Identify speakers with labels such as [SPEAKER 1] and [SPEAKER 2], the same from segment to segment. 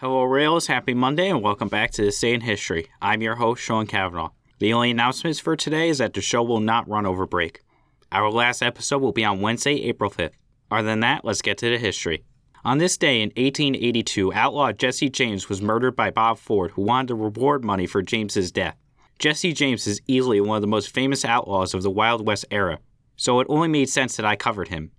[SPEAKER 1] Hello, Royals. Happy Monday, and welcome back to This Day in History. I'm your host, Sean Kavanaugh. The only announcements for today is that the show will not run over break. Our last episode will be on Wednesday, April 5th. Other than that, let's get to the history. On this day in 1882, outlaw Jesse James was murdered by Bob Ford, who wanted reward money for James's death. Jesse James is easily one of the most famous outlaws of the Wild West era, so it only made sense that I covered him.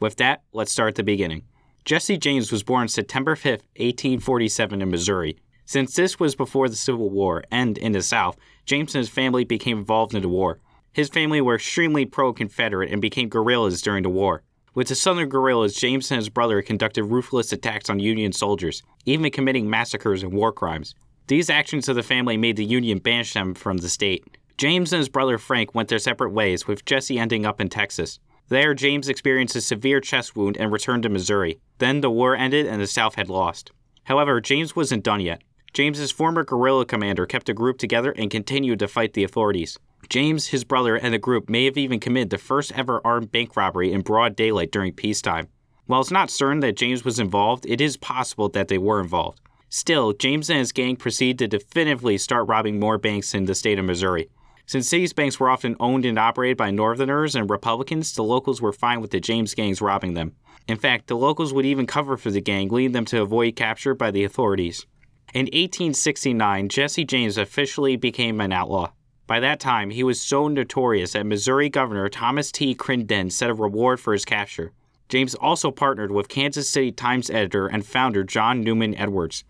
[SPEAKER 1] With that, let's start at the beginning. Jesse James was born September 5, 1847, in Missouri. Since this was before the Civil War and in the South, James and his family became involved in the war. His family were extremely pro Confederate and became guerrillas during the war. With the Southern guerrillas, James and his brother conducted ruthless attacks on Union soldiers, even committing massacres and war crimes. These actions of the family made the Union banish them from the state. James and his brother Frank went their separate ways, with Jesse ending up in Texas. There, James experienced a severe chest wound and returned to Missouri. Then the war ended and the South had lost. However, James wasn't done yet. James's former guerrilla commander kept the group together and continued to fight the authorities. James, his brother, and the group may have even committed the first ever armed bank robbery in broad daylight during peacetime. While it's not certain that James was involved, it is possible that they were involved. Still, James and his gang proceeded to definitively start robbing more banks in the state of Missouri. Since these banks were often owned and operated by Northerners and Republicans, the locals were fine with the James gangs robbing them. In fact, the locals would even cover for the gang, leading them to avoid capture by the authorities. In 1869, Jesse James officially became an outlaw. By that time, he was so notorious that Missouri Governor Thomas T. Crittenden set a reward for his capture. James also partnered with Kansas City Times editor and founder John Newman Edwards.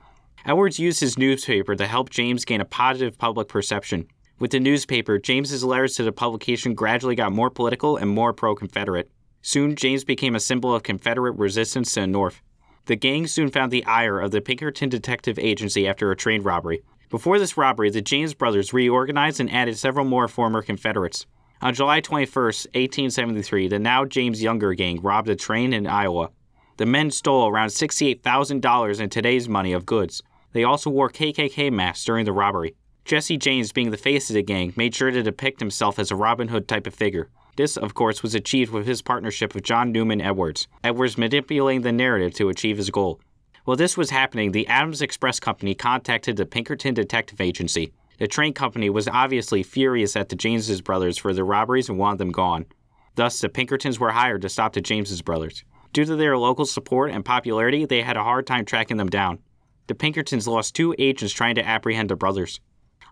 [SPEAKER 1] Edwards used his newspaper to help James gain a positive public perception. With the newspaper, James's letters to the publication gradually got more political and more pro Confederate. Soon, James became a symbol of Confederate resistance to the North. The gang soon found the ire of the Pinkerton Detective Agency after a train robbery. Before this robbery, the James brothers reorganized and added several more former Confederates. On July 21, 1873, the now James Younger gang robbed a train in Iowa. The men stole around $68,000 in today's money of goods. They also wore KKK masks during the robbery. Jesse James, being the face of the gang, made sure to depict himself as a Robin Hood type of figure. This, of course, was achieved with his partnership with John Newman Edwards, Edwards manipulating the narrative to achieve his goal. While this was happening, the Adams Express Company contacted the Pinkerton Detective Agency. The train company was obviously furious at the Jameses brothers for their robberies and wanted them gone. Thus, the Pinkertons were hired to stop the Jameses brothers. Due to their local support and popularity, they had a hard time tracking them down. The Pinkertons lost two agents trying to apprehend the brothers.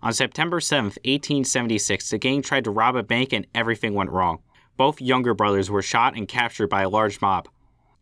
[SPEAKER 1] On September 7, 1876, the gang tried to rob a bank and everything went wrong. Both younger brothers were shot and captured by a large mob.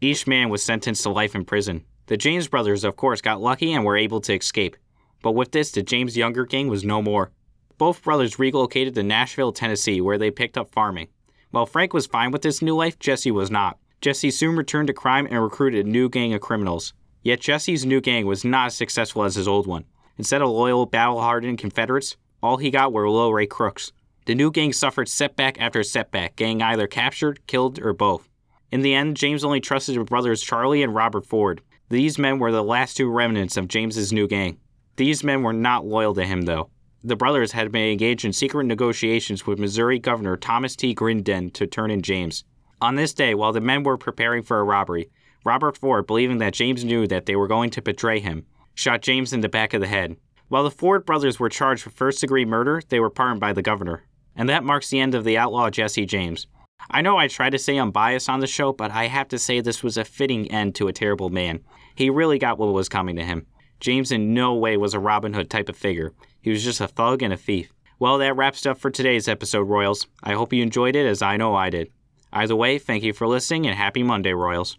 [SPEAKER 1] Each man was sentenced to life in prison. The James brothers, of course, got lucky and were able to escape. But with this, the James Younger gang was no more. Both brothers relocated to Nashville, Tennessee, where they picked up farming. While Frank was fine with this new life, Jesse was not. Jesse soon returned to crime and recruited a new gang of criminals. Yet Jesse's new gang was not as successful as his old one. Instead of loyal, battle hardened Confederates, all he got were low rate crooks. The new gang suffered setback after setback, getting either captured, killed, or both. In the end, James only trusted his brothers Charlie and Robert Ford. These men were the last two remnants of James's new gang. These men were not loyal to him, though. The brothers had been engaged in secret negotiations with Missouri Governor Thomas T. Crittenden to turn in James. On this day, while the men were preparing for a robbery, Robert Ford, believing that James knew that they were going to betray him, shot James in the back of the head. While the Ford brothers were charged with first degree murder, they were pardoned by the governor. And that marks the end of the outlaw Jesse James. I know I try to say I'm biased on the show, but I have to say this was a fitting end to a terrible man. He really got what was coming to him. James in no way was a Robin Hood type of figure. He was just a thug and a thief. Well, that wraps up for today's episode, Royals. I hope you enjoyed it as I know I did. Either way, thank you for listening and happy Monday, Royals.